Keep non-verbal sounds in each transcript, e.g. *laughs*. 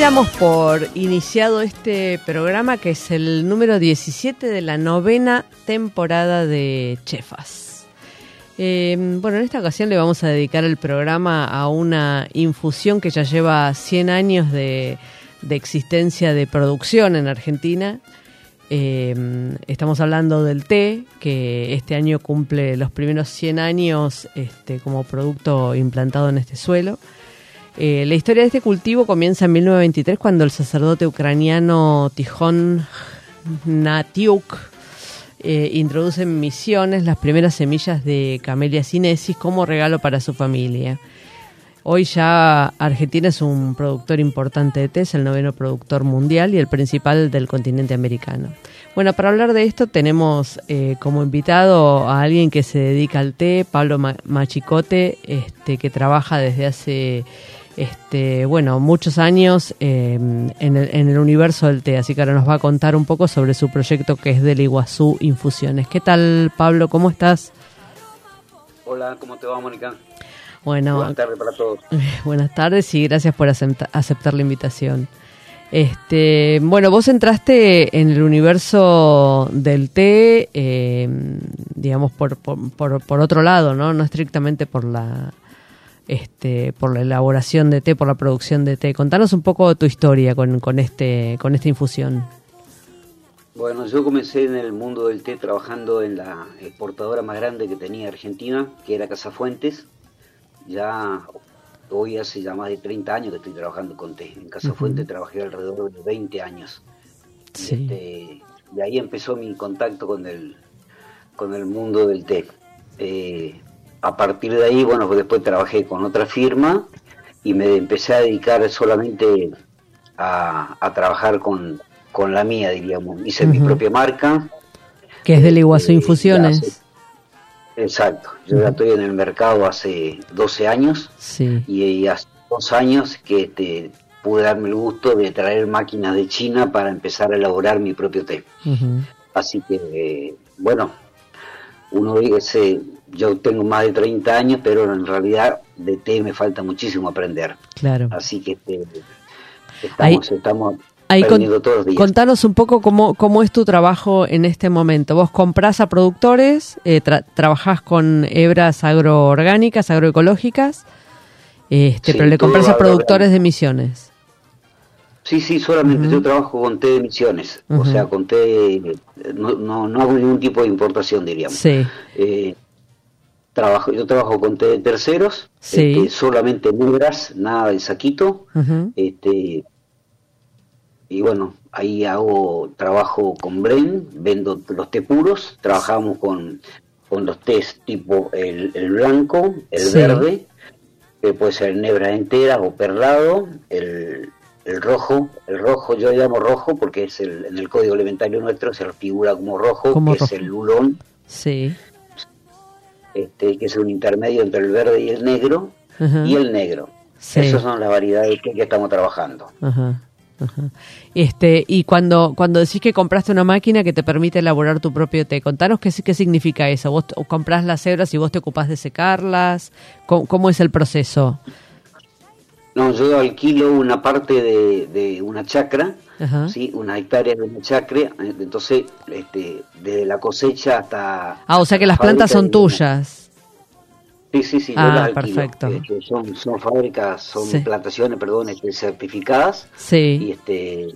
Damos por iniciado este programa que es el número 17 de la novena temporada de Chefas. Em, bueno, en esta ocasión le vamos a dedicar el programa a una infusión que ya lleva 100 años de, existencia de producción en Argentina. Em, estamos hablando del té, que este año cumple los primeros 100 años este, como producto implantado en este suelo. Eh, la historia de este cultivo comienza en 1923 cuando el sacerdote ucraniano Tijón Natiuk eh, introduce en Misiones las primeras semillas de Camellia sinensis como regalo para su familia. Hoy ya Argentina es un productor importante de té, es el noveno productor mundial y el principal del continente americano. Bueno, para hablar de esto tenemos eh, como invitado a alguien que se dedica al té, Pablo Machicote, este, que trabaja desde hace este, bueno, muchos años eh, en, el, universo del té, así que ahora nos va a contar un poco sobre su proyecto que es del Iguazú Infusiones. ¿Qué tal, Pablo? ¿Cómo estás? Hola, ¿cómo te va, Mónica? Bueno, buenas tardes para todos. *laughs* Buenas tardes y gracias por aceptar la invitación. Este, bueno, vos entraste en el universo del té, eh, digamos, por, por, por otro lado, ¿no? No estrictamente por la este, por la elaboración de té, por la producción de té. Contanos un poco de tu historia con, con, este, con esta infusión. Bueno, yo comencé en el mundo del té trabajando en la exportadora más grande que tenía Argentina, que era Casafuentes. Ya hoy hace ya más de 30 años que estoy trabajando con té. En Casafuentes trabajé alrededor de 20 años. Sí. Este, y ahí empezó mi contacto con el, con el mundo del té. Eh, a partir de ahí, bueno, después trabajé con otra firma y me empecé a dedicar solamente a, trabajar con, la mía, diríamos. Hice mi propia marca. Que es del Iguazú Infusiones. exacto. Yo ya estoy en el mercado hace 12 años. Sí. Y, hace dos años que te pude darme el gusto de traer máquinas de China para empezar a elaborar mi propio té. Así que, eh, bueno, uno dice, yo tengo más de 30 años, pero en realidad de té me falta muchísimo aprender. Claro. Así que este, estamos, estamos aprendiendo todos los días. Contanos un poco cómo, cómo es tu trabajo en este momento. Vos comprás a productores, eh, trabajás con hebras agroorgánicas, agroecológicas, este, pero le compras a productores de misiones. Sí, sí, solamente yo trabajo con té de misiones, o sea, con té, no, no, no, hago ningún tipo de importación, diríamos. Sí. Eh, trabajo, yo trabajo con té de terceros, este, solamente negras, nada de saquito, este, y bueno, ahí hago trabajo con Bren, vendo los té puros, trabajamos con, con los tés tipo el, blanco, el verde, que puede ser nebra entera o perlado, el el rojo, el rojo yo llamo rojo porque es el, en el código elementario nuestro se lo figura como rojo, que es el lulón. Sí. Este, que es un intermedio entre el verde y el negro, y el negro. Esas son las variedades que, estamos trabajando. Este, y cuando, cuando decís que compraste una máquina que te permite elaborar tu propio té, contanos qué, qué significa eso. ¿Vos comprás las hebras y vos te ocupás de secarlas? cómo es el proceso? No, yo alquilo una parte de, una chacra, ¿sí? una hectárea de una chacra, eh, entonces este, desde la cosecha hasta... Ah, o sea que las plantas son tuyas. Sí, sí, sí, yo Ah, las perfecto. Este, son, son fábricas, son Sí. plantaciones, perdón, este, certificadas y Sí, este,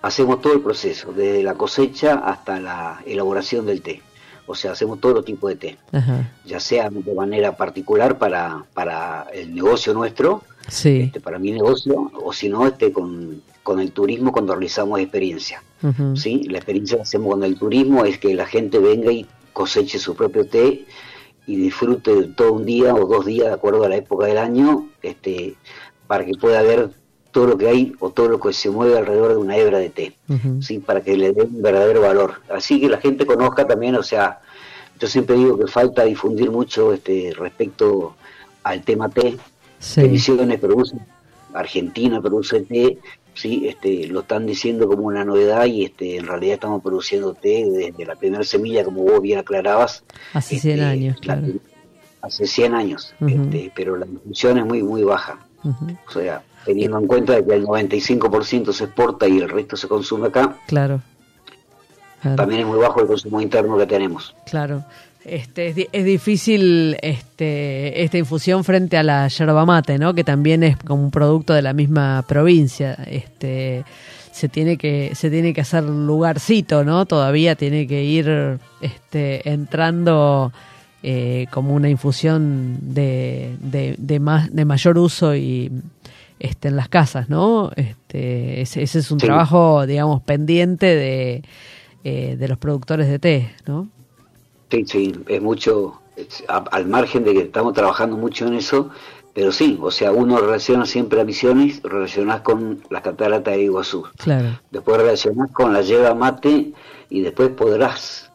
hacemos todo el proceso, desde la cosecha hasta la elaboración del té. O sea, hacemos todo tipo de té, ajá, ya sea de manera particular para, para el negocio nuestro, sí, este, para mi negocio, o si no, este, con, con el turismo cuando realizamos experiencia. ¿sí? La experiencia que hacemos con el turismo es que la gente venga y coseche su propio té y disfrute todo un día o dos días, de acuerdo a la época del año, este, para que pueda ver todo lo que hay o todo lo que se mueve alrededor de una hebra de té. ¿sí? para que le den un verdadero valor. Así que la gente conozca también, o sea, yo siempre digo que falta difundir mucho este respecto al tema té, sí, que Misiones produce, Argentina produce té, sí, este, lo están diciendo como una novedad y este, en realidad estamos produciendo té desde la primera semilla, como vos bien aclarabas. hace 100 este, años, la- claro. hace 100 años, este, pero la difusión es muy, muy baja. O sea, teniendo en cuenta de que el 95% se exporta y el resto se consume acá, Claro. Claro. también es muy bajo el consumo interno que tenemos. Claro. Este, es, es difícil este, esta infusión frente a la yerba mate, ¿no? Que también es como un producto de la misma provincia. Este, se tiene que se tiene que hacer lugarcito, ¿no? Todavía tiene que ir este, entrando eh, como una infusión de, de, de más de mayor uso y este, en las casas, ¿no? Este, ese, ese es un Sí. trabajo, digamos, pendiente de, eh, de los productores de té, ¿no? Sí, sí, es mucho, es- a- al margen de que estamos trabajando mucho en eso, pero sí, o sea, uno relaciona siempre a Misiones, relacionás con las cataratas de Iguazú, Claro, después relacionás con la yerba mate y después podrás,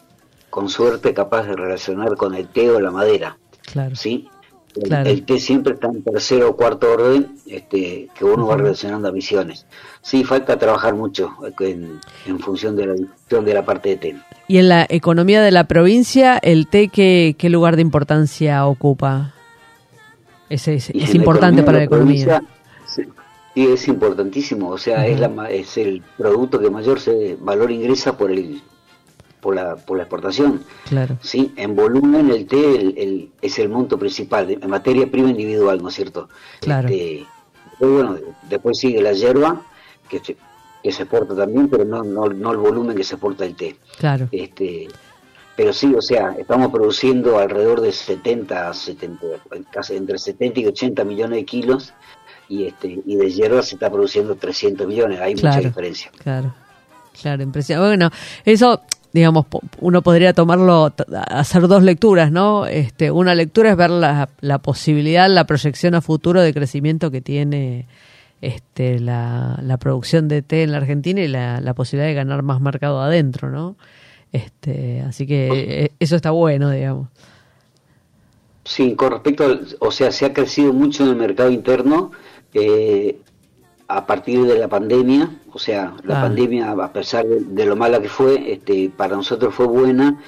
con suerte, capaz de relacionar con el té o la madera, claro. ¿sí? El, Claro. el té siempre está en tercero o cuarto orden, este, que uno va relacionando a Misiones. Sí, falta trabajar mucho en, en función de la de la parte de té. Y en la economía de la provincia, ¿el té qué, qué lugar de importancia ocupa? Es, es, la importante para la economía. Sí, es importantísimo. O sea, es, la, es el producto que mayor se, valor ingresa por el por la, por la exportación. Claro, ¿sí? En volumen, el té el- el- es el monto principal, en materia prima individual, ¿no es cierto? Claro. Este, después, bueno, después sigue la hierba, que se, que se exporta también, pero no, no, no el volumen que se exporta el té. claro. Este, pero sí, o sea, estamos produciendo alrededor de 70, 70, casi entre 70 y 80 millones de kilos y este y de hierba se está produciendo 300 millones, hay mucha diferencia. Claro, claro, impresionante. Bueno, eso, digamos, uno podría tomarlo, hacer dos lecturas, ¿no? Este, una lectura es ver la, la posibilidad, la proyección a futuro de crecimiento que tiene este, la, la producción de té en la Argentina y la, la posibilidad de ganar más mercado adentro, ¿no? Este, así que eh, eso está bueno, digamos. Sí, con respecto, al- o sea, se ha crecido mucho en el mercado interno eh, a partir de la pandemia, o sea, la Ah. pandemia, a pesar de, de lo mala que fue, este, para nosotros fue buena,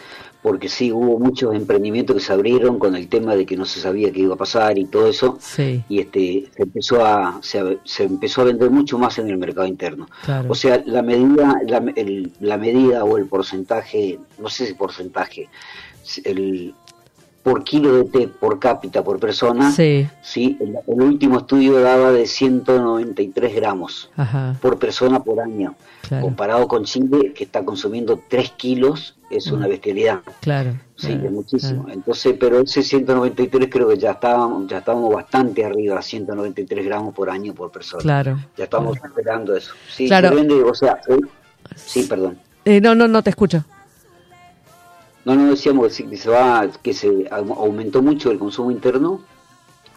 porque sí hubo muchos emprendimientos que se abrieron con el tema de que no se sabía qué iba a pasar y todo eso, Sí, y este, se empezó a, se, se empezó a vender mucho más en el mercado interno. claro. O sea, la medida, la, el- la medida o el porcentaje, no sé si porcentaje, el por kilo de té por cápita por persona, sí, sí, el, el último estudio daba de 193 gramos ajá, por persona por año. claro, Comparado con Chile, que está consumiendo 3 kilos, es una Mm. bestialidad. claro. Sí, claro, es muchísimo. claro. Entonces, pero ese 193 creo que ya estábamos, ya estábamos bastante arriba, 193 gramos por año por persona. Claro. Ya estamos esperando eso. Sí, Claro. se vende, o sea, hoy- sí, perdón. Eh, no, no, no te escucho. No, no decíamos que se va, que se au- aumentó mucho el consumo interno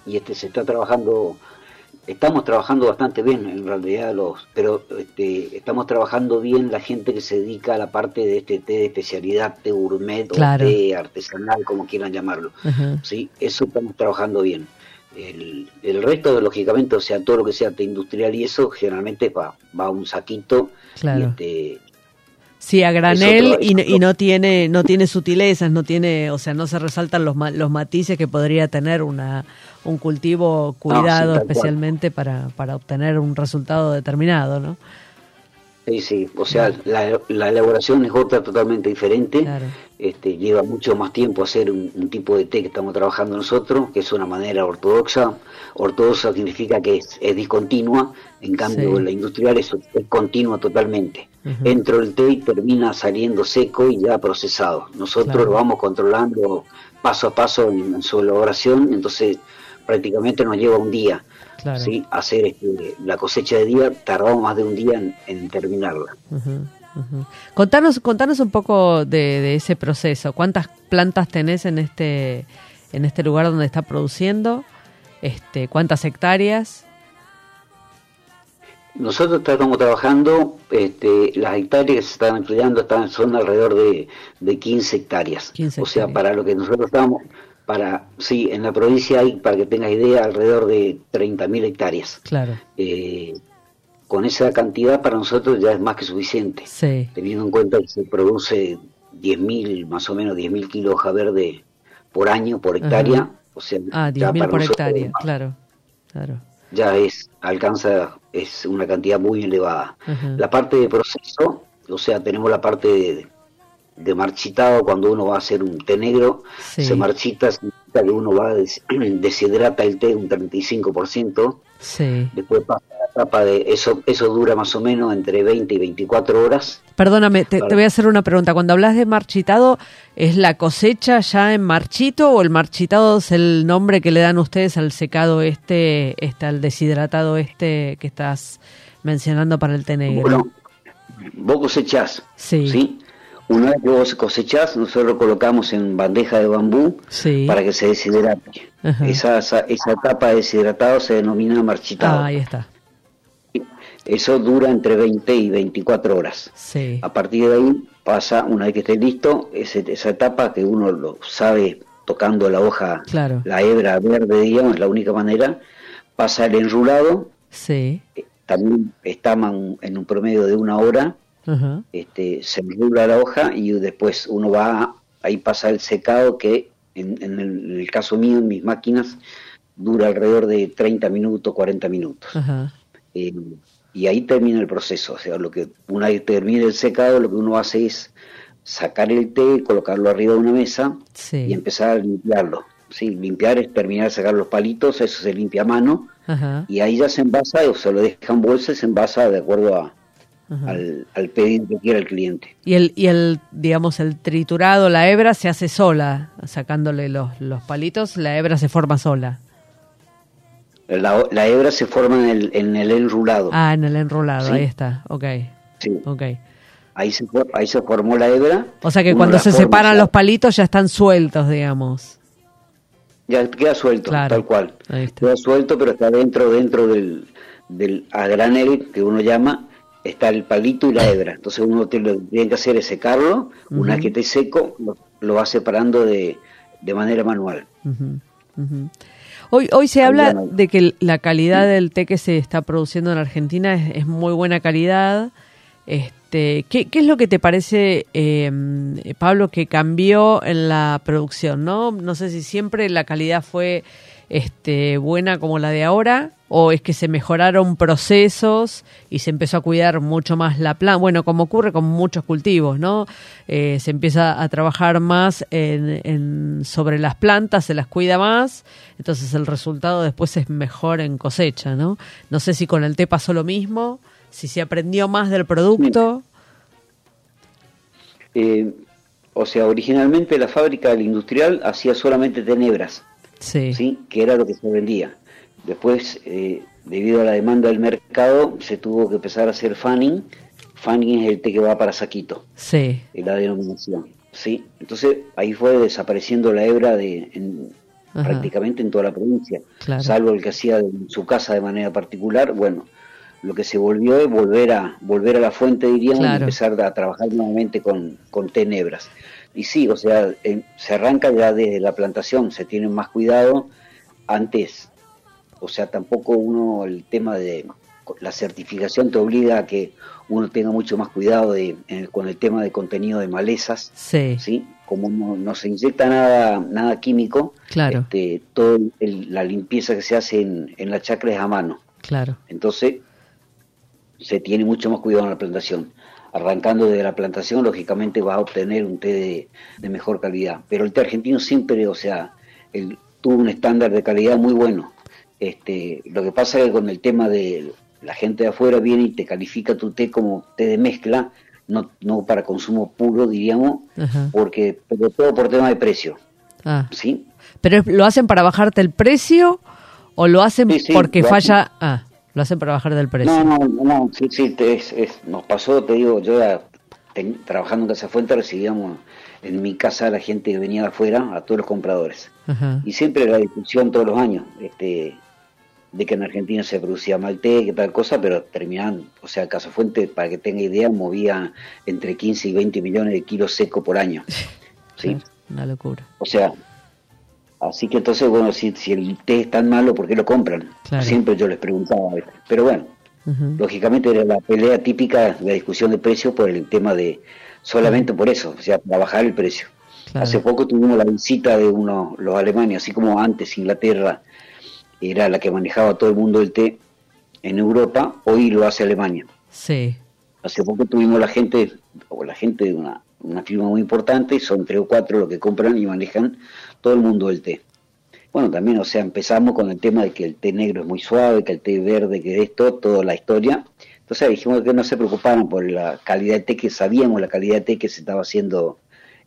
y este se está trabajando, estamos trabajando bastante bien en realidad los, pero este, estamos trabajando bien la gente que se dedica a la parte de este té de especialidad, té gourmet Claro. o té artesanal, como quieran llamarlo. Sí, eso estamos trabajando bien. El, el resto, lógicamente, o sea, todo lo que sea té industrial y eso, generalmente va, va a un saquito. Claro. Y este, Sí, a granel y, y no tiene no tiene sutilezas, no tiene, o sea, no se resaltan los los matices que podría tener una un cultivo cuidado tal cual. especialmente para, para obtener un resultado determinado, ¿no? Sí, sí, o sea, la, la elaboración es otra totalmente diferente. Este, lleva mucho más tiempo hacer un, tipo de té que estamos trabajando nosotros, que es una manera ortodoxa. Ortodoxa significa que es, discontinua, en cambio la industrial es, es continua totalmente. Entra el té y termina saliendo seco y ya procesado. Nosotros lo vamos controlando paso a paso en su elaboración, entonces prácticamente nos lleva un día. ¿sí? hacer este, la cosecha de día, tardamos más de un día en, terminarla. Contanos, contanos un poco de, ese proceso. ¿Cuántas plantas tenés en este, en este lugar donde está produciendo? Este, ¿Cuántas hectáreas? Nosotros estamos trabajando, este, las hectáreas que se están empleando están, son alrededor de, de 15 hectáreas. o sea, para lo que nosotros estamos, para, sí, en la provincia hay, para que tengas idea, alrededor de 30.000 hectáreas. Claro. Eh, con esa cantidad para nosotros ya es más que suficiente. Sí. Teniendo en cuenta que se produce 10.000, más o menos 10.000 kilos de hoja verde por año, por hectárea. O sea, ah, 10.000 por hectárea, claro, claro. Ya es, alcanza, es una cantidad muy elevada. La parte de proceso, o sea, tenemos la parte de, de marchitado cuando uno va a hacer un té negro, se marchita, significa que uno va a *clears throat* deshidrata el té un 35%, sí. después pasa la etapa de eso, eso dura más o menos entre 20 y 24 horas. Perdóname, te, voy a hacer una pregunta. Cuando hablas de marchitado, ¿es la cosecha ya en marchito o el marchitado es el nombre que le dan ustedes al secado este, este al deshidratado este que estás mencionando para el té negro? Bueno, vos cosechás, ¿sí? ¿sí? Una vez que vos cosechás, nosotros lo colocamos en bandeja de bambú para que se deshidrate. Esa, esa, etapa de deshidratado se denomina marchitado. Ah, ahí está. Eso dura entre 20 y 24 horas. Sí. A partir de ahí pasa, una vez que esté listo, esa etapa que uno lo sabe tocando la hoja, la hebra verde, digamos, es la única manera, pasa el enrulado. Sí. Eh, también está en un promedio de una hora este, se enrula la hoja y después uno va, ahí pasa el secado que en, el, caso mío, en mis máquinas, dura alrededor de 30 minutos, 40 minutos. Eh, y ahí termina el proceso. O sea, lo que una vez termina el secado, lo que uno hace es sacar el té, colocarlo arriba de una mesa y empezar a limpiarlo. Sí, limpiar es terminar de sacar los palitos, eso se limpia a mano, y ahí ya se envasa o se lo deja en bolsa y se envasa de acuerdo a, al, al, pedido que quiera el cliente. Y el, y el, digamos, el triturado, la hebra se hace sola, sacándole los, los palitos, la hebra se forma sola. La, la hebra se forma en el, en el enrulado. Ah, en el enrulado, ahí está, ok. Sí. Okay. Ahí se, ahí se formó la hebra. O sea que cuando se separan los palitos ya están sueltos, digamos. Ya queda suelto, tal cual. Queda suelto, pero está dentro, dentro del, del a granel que uno llama, está el palito y la hebra. Entonces uno lo que tiene que hacer es secarlo, una vez que esté seco, lo, va separando de, de manera manual. Hoy, hoy se habla de que la calidad del té que se está produciendo en Argentina es, muy buena calidad. Este, ¿qué, ¿Qué, es lo que te parece, em, Pablo, que cambió en la producción? ¿no? no sé si siempre la calidad fue este, buena como la de ahora o es que se mejoraron procesos y se empezó a cuidar mucho más la planta, bueno, como ocurre con muchos cultivos, ¿no? Eh, se empieza a trabajar más en, sobre las plantas, se las cuida más, entonces el resultado después es mejor en cosecha, ¿no? No sé si con el té pasó lo mismo, si se aprendió más del producto. Eh, o sea, originalmente la fábrica del industrial hacía solamente tenebras. Sí. Que era lo que se vendía. Después, eh, debido a la demanda del mercado, se tuvo que empezar a hacer fanning. Fanning es el té que va para saquito. Sí. Es la denominación. Sí. Entonces, ahí fue desapareciendo la hebra de, prácticamente en toda la provincia. Salvo el que hacía en su casa de manera particular. Bueno, lo que se volvió es volver a volver a la fuente, diríamos, y empezar a trabajar nuevamente con, con tenebras. Y sí, o sea, se arranca ya desde la plantación, se tiene más cuidado antes. O sea, tampoco uno, el tema de la certificación te obliga a que uno tenga mucho más cuidado de, con el tema de contenido de malezas. Sí. ¿sí? Como no, se inyecta nada, nada químico, claro. este, toda la limpieza que se hace en, en la chacra es a mano. Claro. Entonces, se tiene mucho más cuidado en la plantación. Arrancando de la plantación, lógicamente vas a obtener un té de, mejor calidad. Pero el té argentino siempre, o sea, tuvo un estándar de calidad muy bueno. Este, lo que pasa es que con el tema de la gente de afuera viene y te califica tu té como té de mezcla, no, no para consumo puro, diríamos, porque pero todo por tema de precio. Ah. ¿Sí? ¿Pero lo hacen para bajarte el precio o lo hacen porque falla? Ah, lo hacen para bajar del precio. No, no, no, sí, sí, nos pasó, te digo, yo trabajando en Casa Fuente recibíamos en mi casa a la gente que venía de afuera, a todos los compradores. Y siempre la discusión todos los años, este de que en Argentina se producía mal té, que tal cosa, pero terminaban, o sea, Casa Fuente, para que tenga idea, movía entre 15 y 20 millones de kilos seco por año. ¿sí? Una locura. O sea, así que entonces, bueno, si, si el té es tan malo, ¿por qué lo compran? Siempre yo les preguntaba. Pero bueno, lógicamente era la pelea típica, la discusión de precios por el tema de, solamente por eso, o sea, para bajar el precio. Hace poco tuvimos la visita de uno, los alemanes, así como antes Inglaterra era la que manejaba todo el mundo el té en Europa, hoy lo hace Alemania. Sí. Hace poco tuvimos la gente, o la gente de una, una firma muy importante, son tres o cuatro los que compran y manejan todo el mundo del té. Bueno, también, o sea, empezamos con el tema de que el té negro es muy suave, que el té verde, que esto, toda la historia. Entonces dijimos que no se preocuparan por la calidad de té, que sabíamos la calidad de té que se estaba haciendo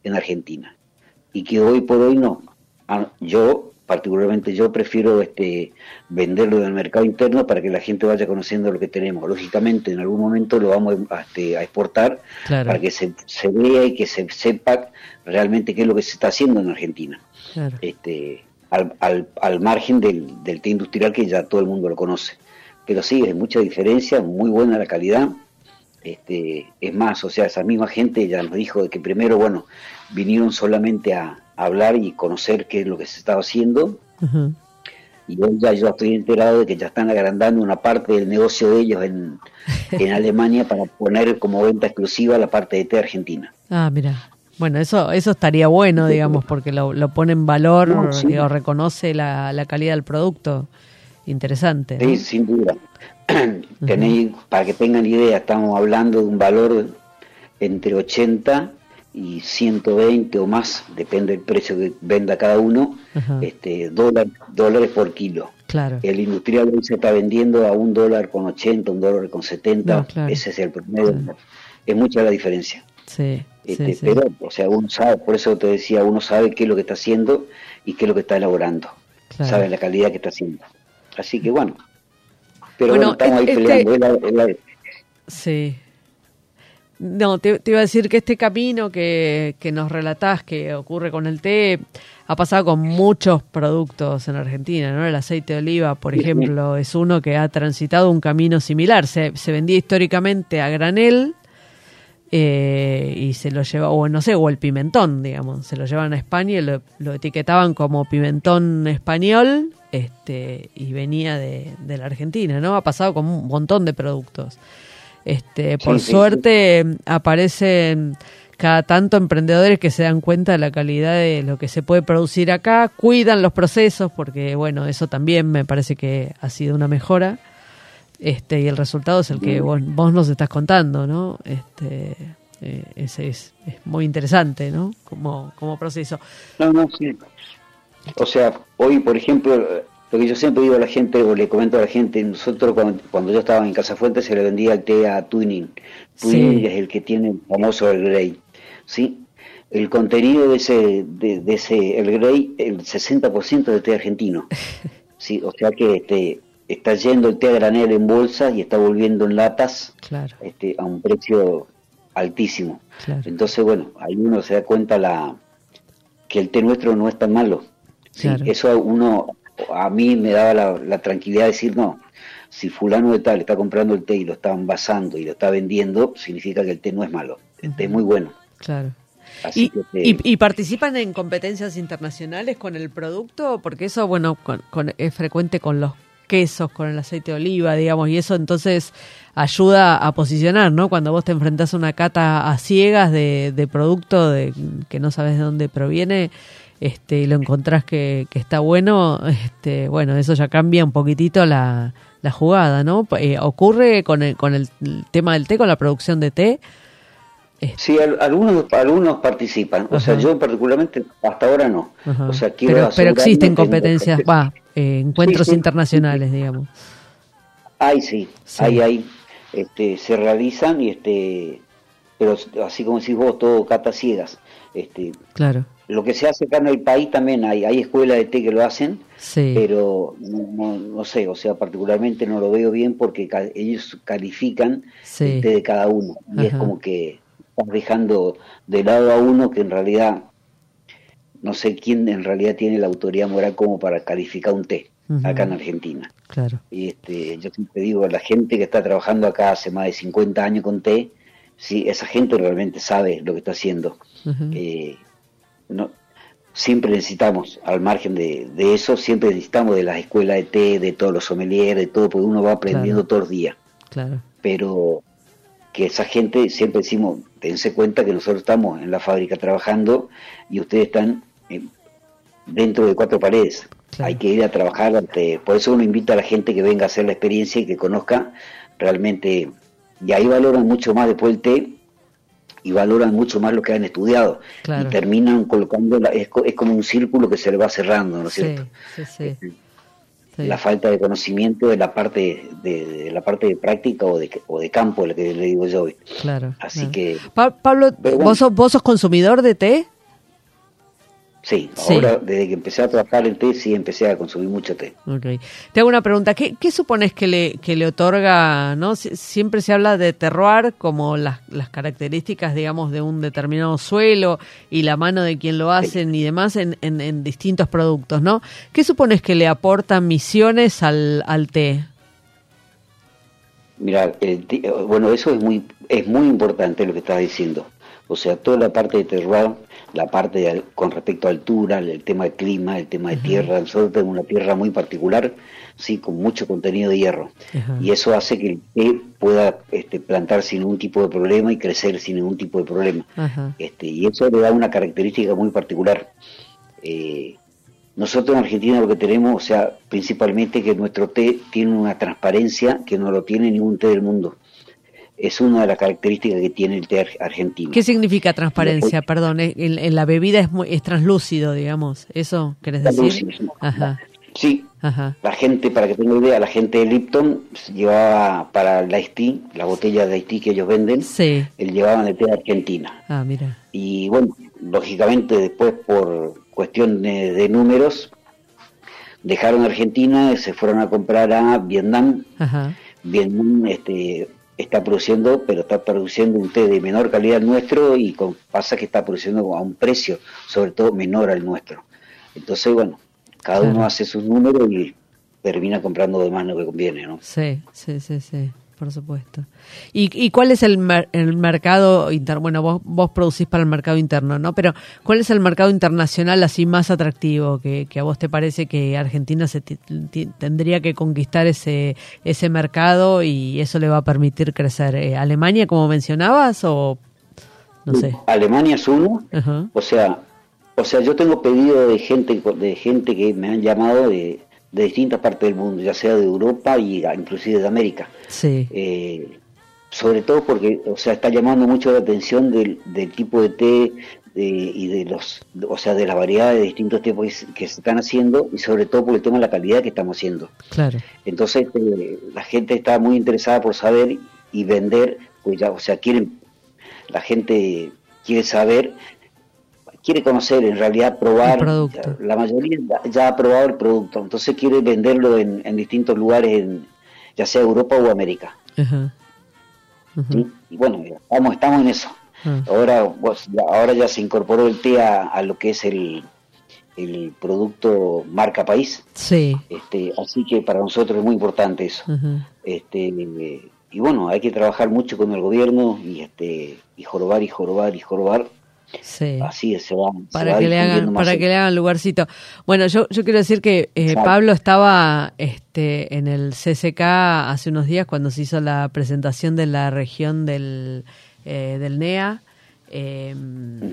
en Argentina. Y que hoy por hoy no. Ah, yo particularmente yo prefiero este venderlo en el mercado interno para que la gente vaya conociendo lo que tenemos. Lógicamente, en algún momento lo vamos a, este, exportar para que se, vea y que se sepa realmente qué es lo que se está haciendo en Argentina. Este, al, al, al, margen del, del té industrial que ya todo el mundo lo conoce. Pero sí, hay mucha diferencia, muy buena la calidad. Este, es más, o sea, esa misma gente ya nos dijo de que primero, bueno, vinieron solamente a, hablar y conocer qué es lo que se estaba haciendo. Y hoy ya yo estoy enterado de que ya están agrandando una parte del negocio de ellos en, *laughs* en Alemania para poner como venta exclusiva la parte de té argentina. Ah, mira. Bueno, eso eso estaría bueno, digamos, porque lo, lo pone en valor, o reconoce la, la, calidad del producto. Interesante. Sí, sin duda. *clears throat* Tenéis, para que tengan idea, estamos hablando de un valor entre 80 y 120 o más, depende del precio que venda cada uno, este, dólares por kilo. Claro. El industrial hoy se está vendiendo a un dólar con 80, un dólar con 70, ese es el promedio. Es mucha la diferencia. Sí, este, Pero, o sea, uno sabe, por eso te decía, uno sabe qué es lo que está haciendo y qué es lo que está elaborando. Sabe la calidad que está haciendo. Así que bueno. Pero bueno, estamos ahí este peleando. Sí, no, te, iba a decir que este camino que, que nos relatás que ocurre con el té ha pasado con muchos productos en Argentina, ¿no? El aceite de oliva, por ejemplo, es uno que ha transitado un camino similar. Se, se vendía históricamente a granel eh, y se lo lleva, o no sé, o el pimentón, digamos, se lo llevan a España y lo, lo etiquetaban como pimentón español este, y venía de, de la Argentina, ¿no? Ha pasado con un montón de productos. Este, por suerte aparecen cada tanto emprendedores que se dan cuenta de la calidad de lo que se puede producir acá, cuidan los procesos, porque bueno, eso también me parece que ha sido una mejora. Este, y el resultado es el que vos, nos estás contando, ¿no? Este, eh, ese es, es, muy interesante, ¿no? Como, como proceso. No, no, sí. O sea, hoy, por ejemplo, lo que yo siempre digo a la gente, o le comento a la gente, nosotros cuando, yo estaba en Casa Fuente se le vendía el té a Twinning. Twinning es el que tiene el famoso el Grey. ¿sí? El contenido de ese, de, ese el Grey, el 60% de té argentino. *laughs* ¿sí? O sea que este, está yendo el té a granel en bolsa y está volviendo en latas este, a un precio altísimo. Entonces, bueno, ahí uno se da cuenta la que el té nuestro no es tan malo. ¿sí? Eso uno a mí me daba la, tranquilidad de decir, no, si fulano de tal está comprando el té y lo está envasando y lo está vendiendo, significa que el té no es malo, el té es muy bueno. Claro. Y, y, participan en competencias internacionales con el producto? Porque eso, bueno, es frecuente con los quesos, con el aceite de oliva, digamos, y eso entonces ayuda a posicionar, ¿no? Cuando vos te enfrentás a una cata a ciegas de, de producto de, que no sabes de dónde proviene, este, y lo encontrás que, que está bueno, este, bueno, eso ya cambia un poquitito la, la jugada, ¿no? Eh, ocurre con el, con el tema del té, con la producción de té. Sí, algunos algunos participan. O sea, yo particularmente hasta ahora no. O sea, pero, pero existen competencias, va, eh, encuentros internacionales, digamos. Hay, sí, hay, hay. Este, se realizan y este, pero así como decís vos, todo cata ciegas. Este, claro. Lo que se hace acá en el país también hay, hay escuelas de té que lo hacen, pero no, no, sé, o sea, particularmente no lo veo bien porque ellos califican el té de cada uno y es como que estás dejando de lado a uno que en realidad no sé quién en realidad tiene la autoridad moral como para calificar un té acá en Argentina. Claro. Y este, yo siempre digo, la gente que está trabajando acá hace más de 50 años con té, sí, esa gente realmente sabe lo que está haciendo. Eh, no, siempre necesitamos, al margen de, eso, siempre necesitamos de las escuelas de té, de todos los sommeliers, de todo, porque uno va aprendiendo todos los días. Claro. Pero que esa gente, siempre decimos, dense cuenta que nosotros estamos en la fábrica trabajando y ustedes están dentro de cuatro paredes. Hay que ir a trabajar, ante, por eso uno invita a la gente que venga a hacer la experiencia y que conozca realmente, y ahí valoran mucho más después el té y valoran mucho más lo que han estudiado y terminan colocando, es, como un círculo que se le va cerrando, ¿no es cierto? Sí, sí, sí. La falta de conocimiento de la parte de, la parte de práctica o de, o de campo, lo que le digo yo hoy. Claro. Así que. Pablo, ¿vos, sos, ¿vos sos consumidor de té? Sí, ahora desde que empecé a trabajar en té, sí empecé a consumir mucho té. Okay. Te hago una pregunta, ¿qué, qué supones que le, que le otorga, no? siempre se habla de terroir como las, las características, digamos, de un determinado suelo y la mano de quien lo hacen y demás en, en, distintos productos, ¿no? ¿Qué supones que le aportan misiones al, al té? Mira, bueno, eso es muy, es muy importante lo que estás diciendo. O sea, toda la parte de terroir la parte con respecto a altura, el tema de clima, el tema de tierra. Nosotros tenemos una tierra muy particular, sí, con mucho contenido de hierro. Y eso hace que el té pueda este, plantar sin ningún tipo de problema y crecer sin ningún tipo de problema. Este, y eso le da una característica muy particular. Eh, nosotros en Argentina lo que tenemos, o sea, principalmente que nuestro té tiene una transparencia que no lo tiene ningún té del mundo es una de las características que tiene el té argentino. ¿Qué significa transparencia? Perdón, en, la bebida es, es translúcido, digamos. ¿Eso querés decir? Ajá. Sí, la gente, para que tenga idea, la gente de Lipton llevaba para la Tea, la botella de Tea que ellos venden, sí. él llevaban el té de Argentina. Ah, mira. Y bueno, lógicamente después por cuestión de, números, dejaron Argentina, se fueron a comprar a Vietnam. Ajá. Vietnam este, está produciendo, pero está produciendo un té de menor calidad nuestro y con, pasa que está produciendo a un precio, sobre todo menor al nuestro. Entonces, bueno, cada uno hace sus números y termina comprando de más lo que conviene, ¿no? Sí, sí, sí, sí por supuesto. ¿Y, y cuál es el, el mercado interno? Bueno, vos, vos producís para el mercado interno, ¿no? Pero ¿cuál es el mercado internacional así más atractivo que, a vos te parece que Argentina se tendría que conquistar ese, ese mercado y eso le va a permitir crecer? Eh, ¿Alemania, como mencionabas, o no sé? Alemania es uno, o sea, o sea, yo tengo pedido de gente, de gente que me han llamado de de distintas partes del mundo, ya sea de Europa y inclusive de América. Sí. Eh, sobre todo porque, o sea, está llamando mucho la atención del, tipo de té y de los, o sea, de la variedad de distintos tipos que, se están haciendo y sobre todo por el tema de la calidad que estamos haciendo. Claro. Entonces, eh, la gente está muy interesada por saber y vender, pues ya, o sea, quieren, la gente quiere saber quiere conocer, en realidad probar, la mayoría ya ha probado el producto, entonces quiere venderlo en, distintos lugares, ya sea Europa o América. Y bueno, estamos, estamos en eso. Ah. Ahora, ahora ya se incorporó el té a, lo que es el, el producto marca país. Sí. Este, así que para nosotros es muy importante eso. Este, y bueno, hay que trabajar mucho con el gobierno y este y jorobar y jorobar y jorobar Sí. Así es, se para que le hagan para que le hagan lugarcito. Bueno, yo yo quiero decir que eh, Pablo estaba este en el CCK hace unos días cuando se hizo la presentación de la región del eh, del NEA Eh,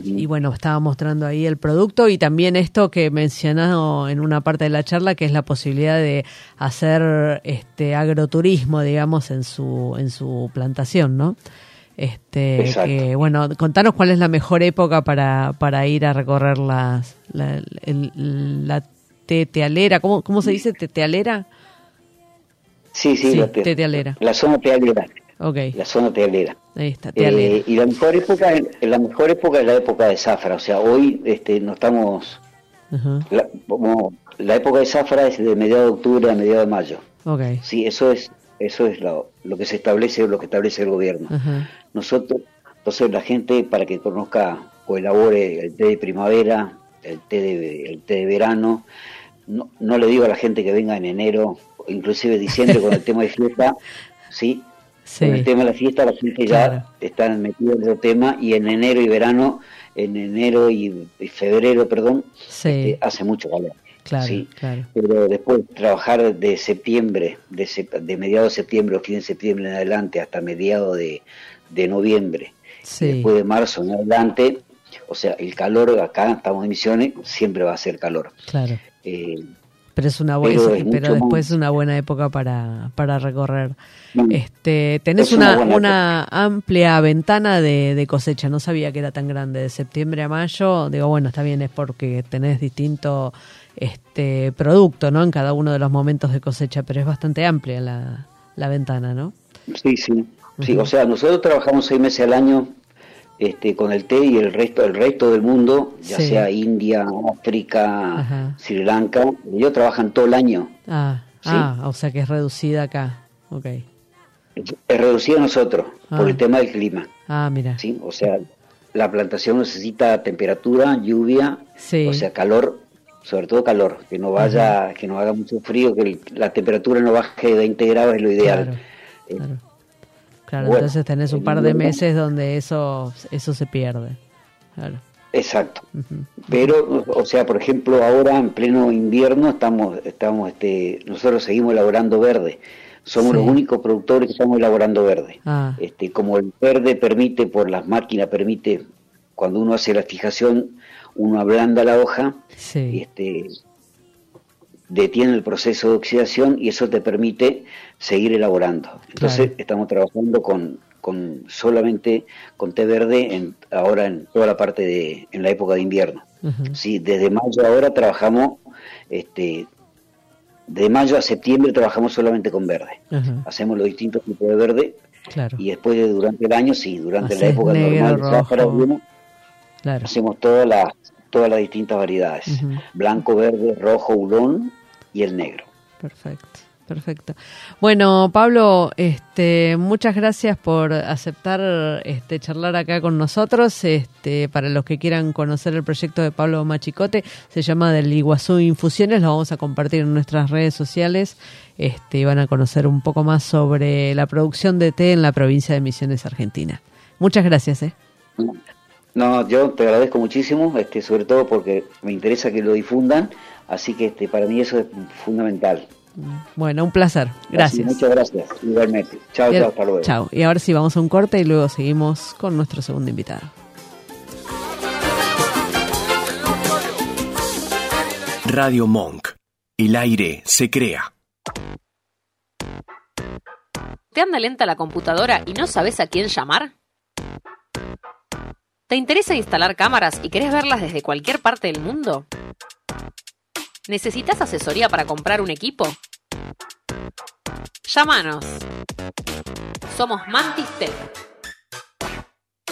y bueno, estaba mostrando ahí el producto y también esto que mencionado en una parte de la charla, que es la posibilidad de hacer este agroturismo, digamos, en su, en su plantación, ¿no? Este, que, bueno, contanos cuál es la mejor época para, para ir a recorrer las, la, la tetealera, ¿cómo, ¿cómo se dice tetealera? Sí, sí, la, tetealera. La zona tealera. Okay. La zona tealera. Ahí está, tealera. Eh, y la mejor época, la mejor época es la época de zafra, o sea, hoy este, no estamos... la, como, la época de zafra es de mediados de octubre a mediados de mayo. Okay. Sí, eso es eso es lo, lo que se establece, lo que establece el gobierno. Nosotros, entonces la gente para que conozca o elabore el té de primavera, el té de, el té de verano, no, no le digo a la gente que venga en enero, inclusive diciembre con el tema de fiesta, *laughs* ¿sí? Con el tema de la fiesta la gente ya está metida en el tema y en enero y verano, en enero y, febrero, perdón, este, hace mucho calor. Claro, sí, claro. Pero después trabajar de septiembre, de, de mediados de septiembre o fin de septiembre en adelante hasta mediados de, noviembre, después de marzo en adelante, o sea, el calor acá, estamos en Misiones, siempre va a ser calor. Claro. Eh, pero es una buena, pero, después es una buena época para, para recorrer. Mm. Este, tenés una, una, amplia ventana de, de, cosecha, no sabía que era tan grande, de septiembre a mayo, digo, bueno, está bien, es porque tenés distinto este producto, ¿no? En cada uno de los momentos de cosecha, pero es bastante amplia la, la ventana, ¿no? Sí, sí. Sí, o sea, nosotros trabajamos seis meses al año este, con el té y el resto, el resto del mundo, ya sea India, África, Sri Lanka, ellos trabajan todo el año. Ah, ah, o sea que es reducida acá, ok. Es, reducida nosotros, por el ah. tema del clima. Ah, mira. Sí, o sea, la plantación necesita temperatura, lluvia, o sea, calor sobre todo calor, que no vaya, que no haga mucho frío, que la temperatura no baje de 20 grados es lo ideal. Claro, claro. entonces tenés un par de meses donde eso, eso se pierde. Claro. Exacto. Pero, o sea, por ejemplo, ahora en pleno invierno estamos, estamos, este, nosotros seguimos elaborando verde. Somos los únicos productores que estamos elaborando verde. Ah. Este, como el verde permite, por las máquinas permite, cuando uno hace la fijación, uno ablanda la hoja y este, detiene el proceso de oxidación y eso te permite seguir elaborando. Entonces estamos trabajando con, con solamente con té verde en, ahora en toda la parte de en la época de invierno. sí, desde mayo ahora trabajamos este de mayo a septiembre trabajamos solamente con verde. Hacemos los distintos tipos de verde y después de, durante el año sí, durante la época normal hacemos todas las todas las distintas variedades, blanco, verde, rojo, hurón y el negro. Perfecto. Perfecto. Bueno, Pablo, este, muchas gracias por aceptar este, charlar acá con nosotros. Este, para los que quieran conocer el proyecto de Pablo Machicote, se llama del Iguazú Infusiones, lo vamos a compartir en nuestras redes sociales este, y van a conocer un poco más sobre la producción de té en la provincia de Misiones, Argentina. Muchas gracias. ¿eh? No, yo te agradezco muchísimo, este, sobre todo porque me interesa que lo difundan, así que este, para mí eso es fundamental. Bueno, un placer. Gracias. muchas gracias. Igualmente. Chao, chao, hasta luego. Chao. Y ahora sí, vamos a un corte y luego seguimos con nuestro segundo invitado. Radio Monk. El aire se crea. ¿Te anda lenta la computadora y no sabes a quién llamar? ¿Te interesa instalar cámaras y querés verlas desde cualquier parte del mundo? ¿Necesitas asesoría para comprar un equipo? Llámanos. Somos Mantis Tech.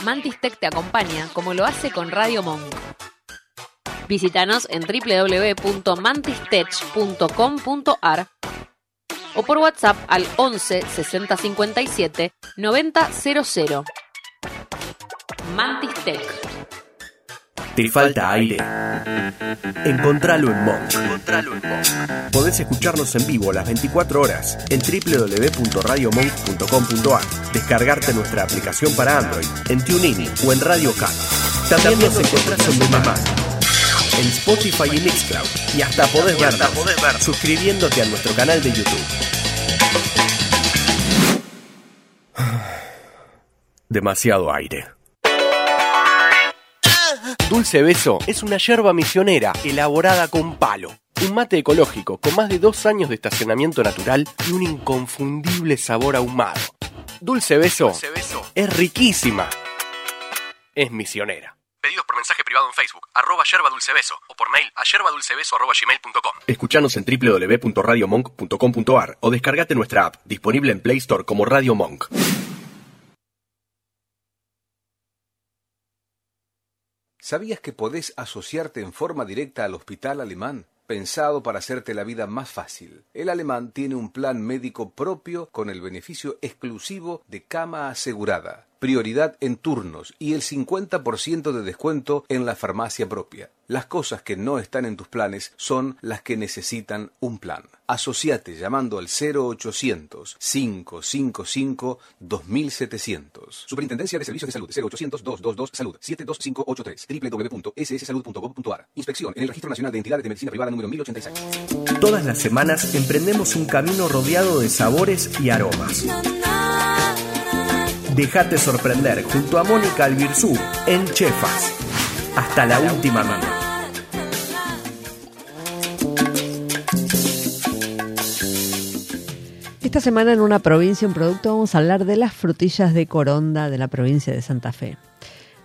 Mantis Tech te acompaña como lo hace con Radio Monk. Visítanos en www.mantistech.com.ar o por WhatsApp al 11 60 57 90 00. Mantis Tech. ¿Te falta aire? Encontralo en Monk. Podés escucharnos en vivo las 24 horas en www.radiomonk.com.ar, descargarte nuestra aplicación para Android, en TuneIn o en Radio Cat. También nos encontrás en Mamá, en Spotify y Mixcloud, y hasta podés vernos suscribiéndote a nuestro canal de YouTube. Demasiado aire. Dulce Beso es una yerba misionera elaborada con palo. Un mate ecológico con más de dos años de estacionamiento natural y un inconfundible sabor ahumado. Dulce Beso, es riquísima. Es misionera. Pedidos por mensaje privado en Facebook, arroba yerba dulce beso, o por mail a yerbadulcebeso arroba gmail.com. Escuchanos en www.radiomonk.com.ar o descargate nuestra app, disponible en Play Store como Radio Monk. ¿Sabías que podés asociarte en forma directa al Hospital Alemán? Pensado para hacerte la vida más fácil. El alemán tiene un plan médico propio con el beneficio exclusivo de cama asegurada prioridad en turnos y el 50% de descuento en la farmacia propia. Las cosas que no están en tus planes son las que necesitan un plan. Asociate llamando al 0800 555 2700. Superintendencia de Servicios de Salud 0800 222 Salud 72583 www.sssalud.gov.ar. Inspección en el Registro Nacional de Entidades de Medicina Privada número 1086. Todas las semanas emprendemos un camino rodeado de sabores y aromas. Déjate sorprender junto a Mónica Albirzú en Chefas. Hasta la última mano. Esta semana en una provincia, un producto, vamos a hablar de las frutillas de Coronda de la provincia de Santa Fe.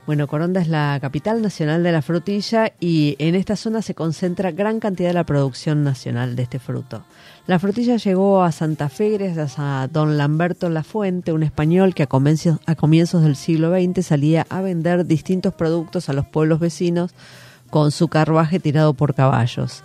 Bueno, Coronda es la capital nacional de la frutilla y en esta zona se concentra gran cantidad de la producción nacional de este fruto. La frutilla llegó a Santa Fe gracias a don Lamberto Lafuente, un español que a comienzos, del siglo XX salía a vender distintos productos a los pueblos vecinos con su carruaje tirado por caballos.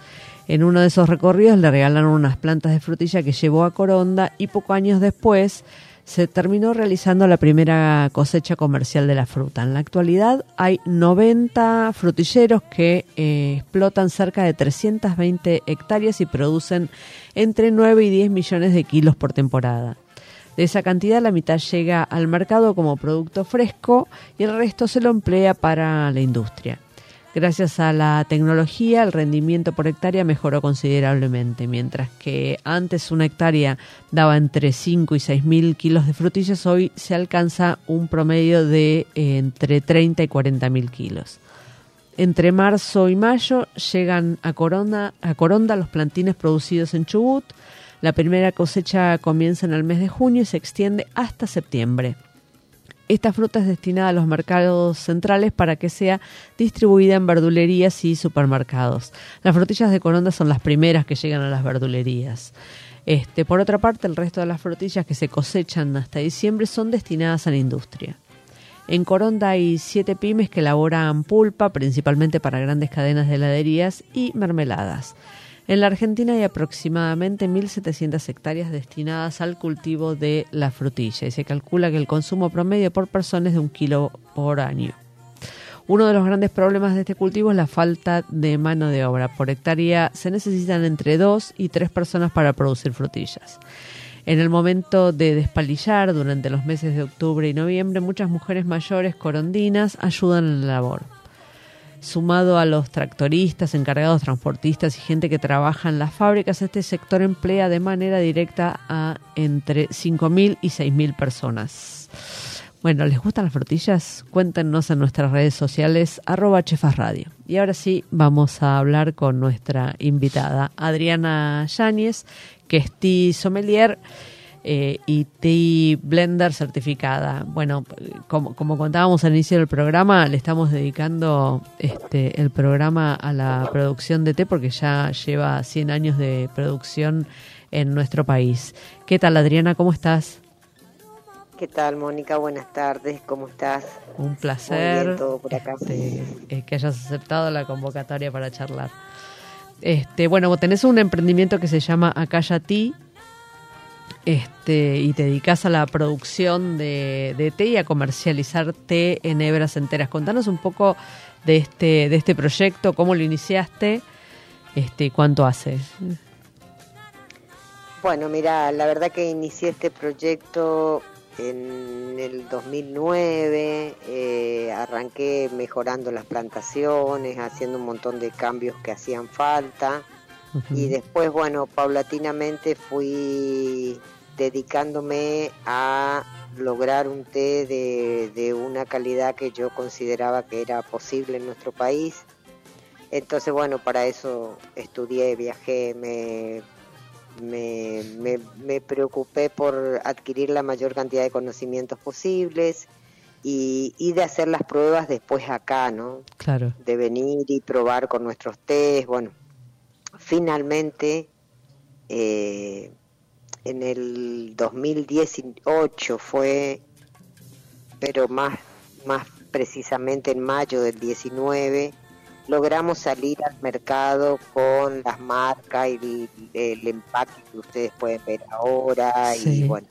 En uno de esos recorridos le regalaron unas plantas de frutilla que llevó a Coronda y pocos años después se terminó realizando la primera cosecha comercial de la fruta. En la actualidad hay 90 frutilleros que eh, explotan cerca de 320 hectáreas y producen entre 9 y 10 millones de kilos por temporada. De esa cantidad, la mitad llega al mercado como producto fresco y el resto se lo emplea para la industria. Gracias a la tecnología, el rendimiento por hectárea mejoró considerablemente, mientras que antes una hectárea daba entre 5 y 6 mil kilos de frutillas, hoy se alcanza un promedio de eh, entre 30 y 40 mil kilos. Entre marzo y mayo llegan a Coronda, a Coronda los plantines producidos en Chubut. La primera cosecha comienza en el mes de junio y se extiende hasta septiembre. Esta fruta es destinada a los mercados centrales para que sea distribuida en verdulerías y supermercados. Las frutillas de Coronda son las primeras que llegan a las verdulerías. Este, por otra parte, el resto de las frutillas que se cosechan hasta diciembre son destinadas a la industria. En Coronda hay siete pymes que elaboran pulpa, principalmente para grandes cadenas de heladerías y mermeladas. En la Argentina hay aproximadamente 1.700 hectáreas destinadas al cultivo de la frutilla y se calcula que el consumo promedio por persona es de un kilo por año. Uno de los grandes problemas de este cultivo es la falta de mano de obra. Por hectárea se necesitan entre dos y tres personas para producir frutillas. En el momento de despalillar, durante los meses de octubre y noviembre, muchas mujeres mayores corondinas ayudan en la labor sumado a los tractoristas, encargados transportistas y gente que trabaja en las fábricas, este sector emplea de manera directa a entre 5.000 y 6.000 personas. Bueno, ¿les gustan las frutillas? Cuéntenos en nuestras redes sociales, arroba chefasradio. Y ahora sí, vamos a hablar con nuestra invitada, Adriana Yáñez, que es T. Sommelier eh, y Tea Blender certificada. Bueno, como, como contábamos al inicio del programa, le estamos dedicando este, el programa a la producción de té porque ya lleva 100 años de producción en nuestro país. ¿Qué tal, Adriana? ¿Cómo estás? ¿Qué tal, Mónica? Buenas tardes, ¿cómo estás? Un placer este, eh, que hayas aceptado la convocatoria para charlar. Este, bueno, tenés un emprendimiento que se llama Acaya Tea, este, y te dedicas a la producción de, té y a comercializar té en hebras enteras. Contanos un poco de este, de este proyecto, cómo lo iniciaste este, cuánto hace. Bueno, mira, la verdad que inicié este proyecto en el 2009, eh, arranqué mejorando las plantaciones, haciendo un montón de cambios que hacían falta y después, bueno, paulatinamente fui dedicándome a lograr un té de, de una calidad que yo consideraba que era posible en nuestro país. Entonces, bueno, para eso estudié, viajé, me, me, me, me preocupé por adquirir la mayor cantidad de conocimientos posibles y, y de hacer las pruebas después acá, ¿no? Claro. De venir y probar con nuestros test. Bueno, finalmente eh, en el 2018 fue, pero más, más precisamente en mayo del 19, logramos salir al mercado con las marcas y el, el empaque que ustedes pueden ver ahora Sí. y bueno,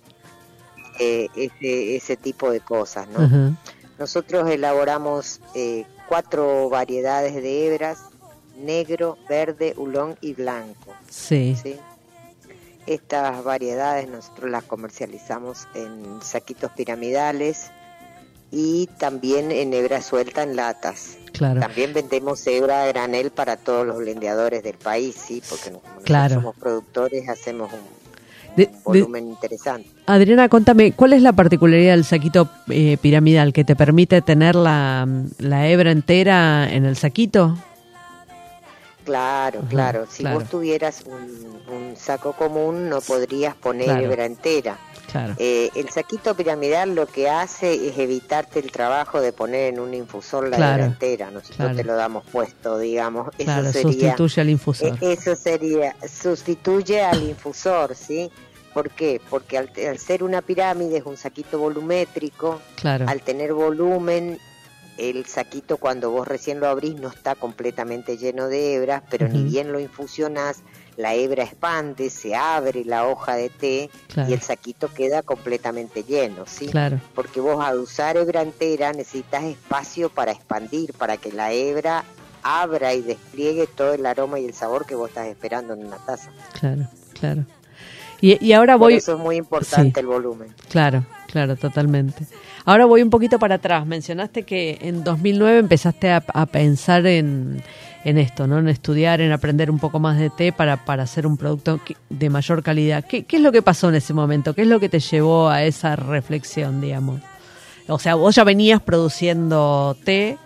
eh, ese, ese tipo de cosas, ¿no? Nosotros elaboramos eh, cuatro variedades de hebras, negro, verde, hulón y blanco. Sí. ¿sí? Estas variedades nosotros las comercializamos en saquitos piramidales y también en hebra suelta en latas. Claro. También vendemos hebra a granel para todos los blendeadores del país, sí, porque nosotros Claro. somos productores hacemos un, De- un de- volumen interesante. Adriana, contame, ¿cuál es la particularidad del saquito eh, piramidal que te permite tener la, la hebra entera en el saquito? Claro, claro. Si claro. vos tuvieras un, un saco común, no podrías poner Claro. hebra entera. Claro. Eh, el saquito piramidal lo que hace es evitarte el trabajo de poner en un infusor la Claro, hebra entera. Nosotros claro. te lo damos puesto, digamos. Eso Claro, sería, sustituye al infusor. eh, eso sería, sustituye al infusor, ¿sí? ¿Por qué? Porque al, al ser una pirámide es un saquito volumétrico, Claro. al tener volumen, el saquito cuando vos recién lo abrís no está completamente lleno de hebras, pero ni bien lo infusionás, la hebra expande, se abre la hoja de té Claro. y el saquito queda completamente lleno, ¿sí? Claro. Porque vos al usar hebra entera necesitas espacio para expandir, para que la hebra abra y despliegue todo el aroma y el sabor que vos estás esperando en una taza. Claro, claro. Y, y ahora Por voy... eso es muy importante Sí. el volumen. Claro, claro, totalmente. Ahora voy un poquito para atrás. Mencionaste que en 2009 empezaste a, a pensar en, en esto, ¿no? En estudiar, en aprender un poco más de té para, para hacer un producto de mayor calidad. ¿Qué, ¿Qué es lo que pasó en ese momento? ¿Qué es lo que te llevó a esa reflexión, digamos? O sea, vos ya venías produciendo té.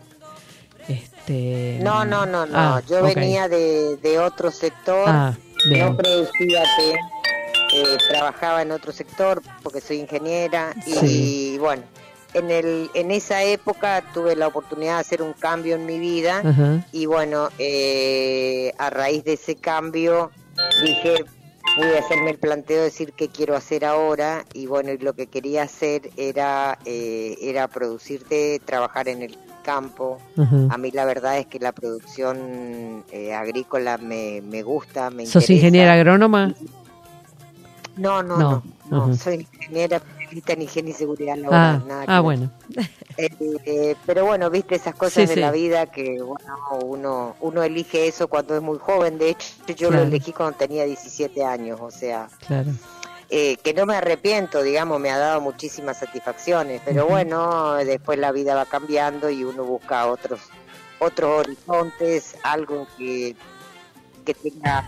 Este, No, no, no, no. Ah, Yo venía de, de otro sector. Ah. No producía té, eh, trabajaba en otro sector porque soy ingeniera y Sí. bueno, en, el, en esa época tuve la oportunidad de hacer un cambio en mi vida y bueno, eh, a raíz de ese cambio dije, pude hacerme el planteo de decir qué quiero hacer ahora y bueno, y lo que quería hacer era, eh, era producir té, trabajar en el campo, a mí la verdad es que la producción eh, agrícola me, me gusta, me ¿Sos interesa. ingeniera agrónoma? No, no, No, no, soy ingeniera especialista en higiene y seguridad laboral. Ah, nada ah bueno. Eh, eh, pero bueno, viste esas cosas Sí, de sí. la vida que bueno, uno, uno elige eso cuando es muy joven. De hecho, yo Claro. lo elegí cuando tenía 17 años, o sea, Claro. eh, que no me arrepiento, digamos, me ha dado muchísimas satisfacciones. Pero bueno, después la vida va cambiando y uno busca otros otros horizontes, algo que, que tenga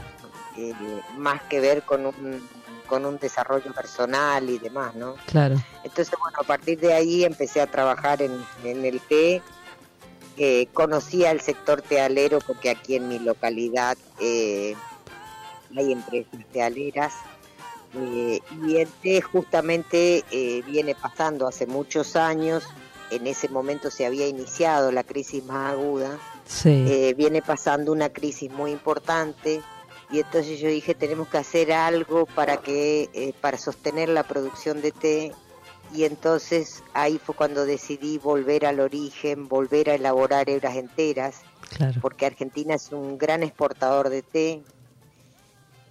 eh, más que ver con un, con un desarrollo personal y demás, ¿no? Claro. Entonces, bueno, a partir de ahí empecé a trabajar en, en el té. Eh, conocía el sector tealero porque aquí en mi localidad eh, hay empresas tealeras. Eh, y el té justamente eh, viene pasando hace muchos años. En ese momento se había iniciado la crisis más aguda. Sí. Viene pasando una crisis muy importante y entonces yo dije tenemos que hacer algo para que eh, para sostener la producción de té y entonces ahí fue cuando decidí volver al origen, volver a elaborar hebras enteras, claro. porque Argentina es un gran exportador de té.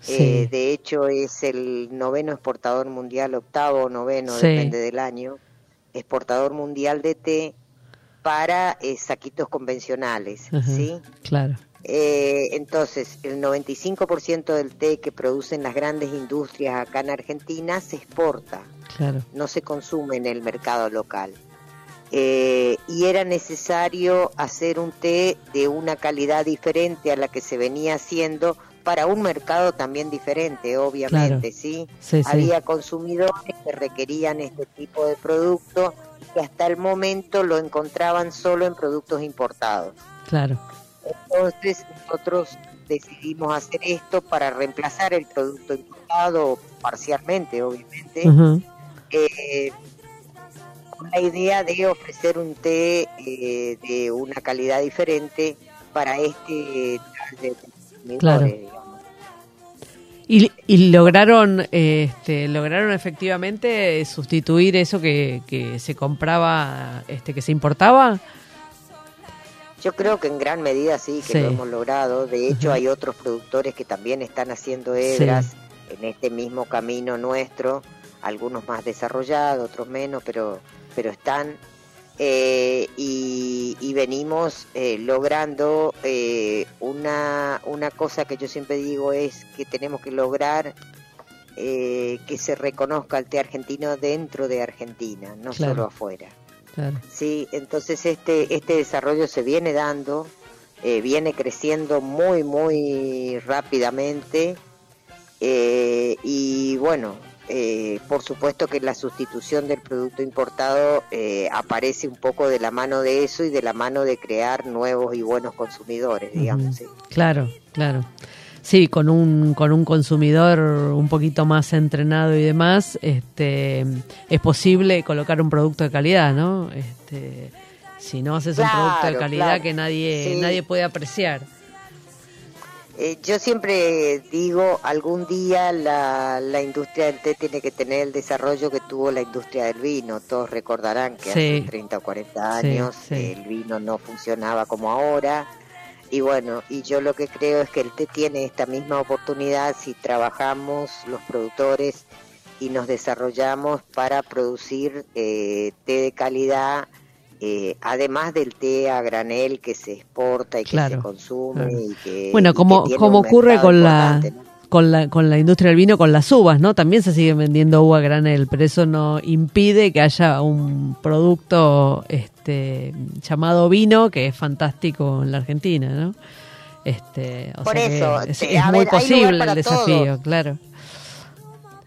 Sí. Eh, de hecho es el noveno exportador mundial, octavo o noveno, Sí. depende del año, exportador mundial de té para eh, saquitos convencionales, Ajá. ¿sí? Claro. Eh, entonces, el 95% del té que producen las grandes industrias acá en Argentina se exporta, Claro. no se consume en el mercado local. Eh, y era necesario hacer un té de una calidad diferente a la que se venía haciendo para un mercado también diferente, obviamente, ¿sí? Sí, sí. Había consumidores que requerían este tipo de producto que hasta el momento lo encontraban solo en productos importados. Claro, Entonces nosotros decidimos hacer esto para reemplazar el producto importado parcialmente, obviamente, eh, con la idea de ofrecer un té eh, de una calidad diferente para este de consumidores, Claro. digamos. Y, y lograron, eh, este, lograron efectivamente sustituir eso que, que se compraba, este, que se importaba. Yo creo que en gran medida sí que Sí. lo hemos logrado. De hecho, hay otros productores que también están haciendo hebras en este mismo camino nuestro, algunos más desarrollados, otros menos, pero, pero están. eh, y, y venimos eh, logrando eh, una, una cosa que yo siempre digo es que tenemos que lograr eh, que se reconozca el té argentino dentro de Argentina, no Claro. solo afuera. Claro, Sí, entonces este, este desarrollo se viene dando, eh, viene creciendo muy, muy rápidamente eh, y bueno, eh, por supuesto que la sustitución del producto importado eh, aparece un poco de la mano de eso y de la mano de crear nuevos y buenos consumidores, digamos. sí. claro, claro. Sí, con un, con un consumidor un poquito más entrenado y demás, este, es posible colocar un producto de calidad, ¿no? Este, si no haces un producto de calidad claro. que nadie, Sí. nadie puede apreciar. Eh, yo siempre digo, algún día la, la industria del té tiene que tener el desarrollo que tuvo la industria del vino. Todos recordarán que Sí. hace 30 o 40 Sí, años sí. el vino no funcionaba como ahora. Y bueno, y yo lo que creo es que el té tiene esta misma oportunidad si trabajamos los productores y nos desarrollamos para producir eh, té de calidad, eh, además del té a granel que se exporta y que Claro, se consume claro. y que Bueno, y que como, tiene como ocurre con la. Con la con la industria del vino, con las uvas, ¿no? También se siguen vendiendo uva granel, pero eso no impide que haya un producto este llamado vino que es fantástico en la Argentina, ¿no? Este, o Por sea que eso, es, muy ver, posible el desafío, todos. claro.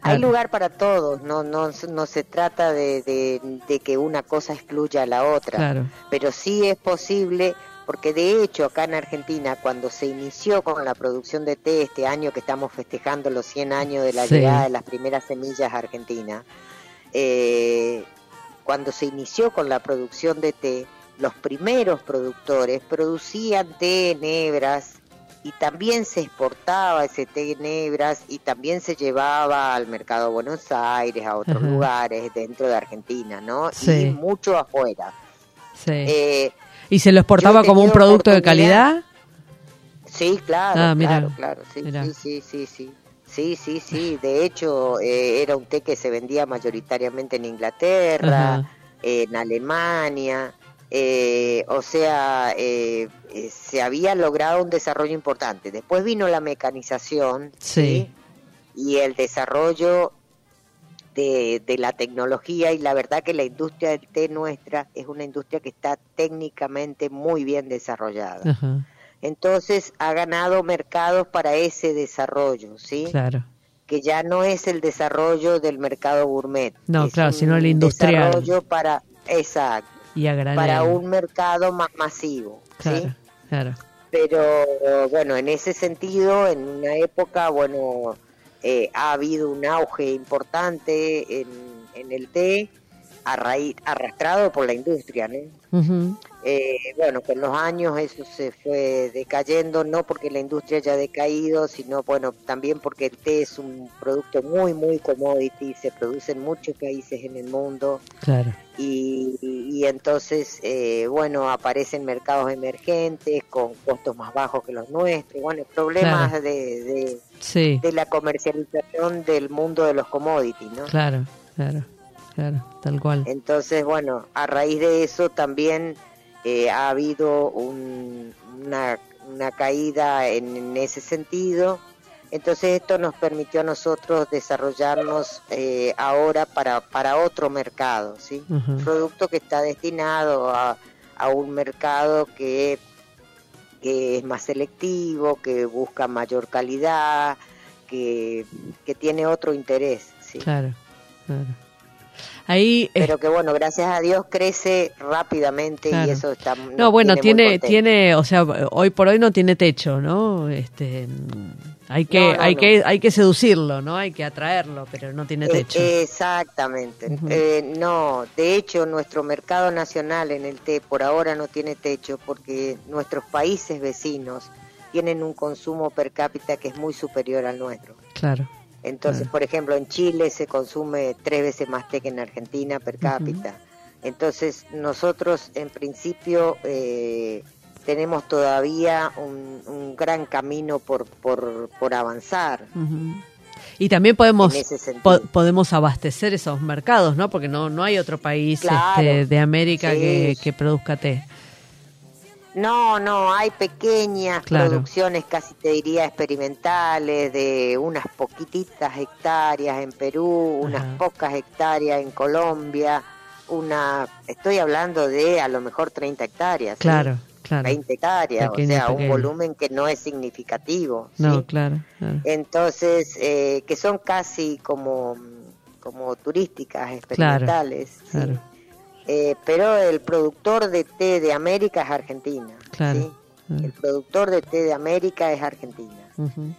Hay lugar para todos, no, no, no se trata de, de, de que una cosa excluya a la otra, Claro. pero sí es posible, porque de hecho acá en Argentina, cuando se inició con la producción de té este año que estamos festejando los 100 años de la Sí. llegada de las primeras semillas a Argentina, eh, cuando se inició con la producción de té, los primeros productores producían té en hebras y también se exportaba ese té en hebras y también se llevaba al mercado de Buenos Aires, a otros Ajá. lugares dentro de Argentina, ¿no? Sí. Y mucho afuera. Sí. Eh, ¿Y se lo exportaba como un producto de calidad? Sí, claro, Ah, mira, claro, claro, sí, sí, sí, sí, sí. Sí, sí. De hecho, eh, era un té que se vendía mayoritariamente en Inglaterra, en Alemania. eh, o sea, eh, eh, se había logrado un desarrollo importante. Después vino la mecanización Sí. y el desarrollo de, de la tecnología y la verdad que la industria del té nuestra es una industria que está técnicamente muy bien desarrollada. Ajá. Entonces ha ganado mercados para ese desarrollo, ¿sí? Claro. Que ya no es el desarrollo del mercado gourmet. No, claro, sino el industrial. Desarrollo para, exacto, Y para un mercado más masivo, ¿sí? Claro, claro. Pero bueno, en ese sentido, en una época, bueno, eh, ha habido un auge importante en, en el té, a arrastrado por la industria, ¿no? Eh, bueno, con los años eso se fue decayendo, no porque la industria haya decaído, sino bueno, también porque el té es un producto muy, muy commodity, se produce en muchos países en el mundo Claro. y, y- y entonces, eh, bueno, aparecen mercados emergentes con costos más bajos que los nuestros, bueno, problemas Claro. de, de, Sí. de la comercialización del mundo de los commodities, ¿no? Claro, claro, claro, tal cual. Entonces, bueno, a raíz de eso también eh, ha habido un- una, una caída en, en ese sentido. Entonces esto nos permitió a nosotros desarrollarnos eh, ahora para, para otro mercado, ¿sí? Un producto que está destinado a, a un mercado que que es más selectivo, que busca mayor calidad, que, que tiene otro interés. ¿sí? Claro, claro. Ahí, pero que bueno, gracias a Dios crece rápidamente y eso está No, bueno, tiene tiene, o sea, hoy por hoy no tiene techo, ¿no? Este hay que hay que hay que seducirlo, ¿no? Hay que atraerlo, pero no tiene techo. exactamente. Eh, no, de hecho nuestro mercado nacional en el té por ahora no tiene techo porque nuestros países vecinos tienen un consumo per cápita que es muy superior al nuestro. Claro. Entonces, por ejemplo, en Chile se consume tres veces más té que en Argentina per cápita. Entonces, nosotros en principio eh, tenemos todavía un, gran camino por, por, avanzar. Y también podemos podemos abastecer esos mercados, ¿no? Porque no no hay otro país este, de América que, que, produzca té. No, no, hay pequeñas producciones, casi te diría experimentales, de unas poquititas hectáreas en Perú, unas pocas hectáreas en Colombia, una, estoy hablando de a lo mejor 30 hectáreas. Claro, claro. 20 hectáreas, o sea, un volumen que no es significativo. No, claro, Entonces, eh, que son casi como, como turísticas, experimentales. Claro, eh, pero el productor de té de América es Argentina. Claro. El productor de té de América es Argentina.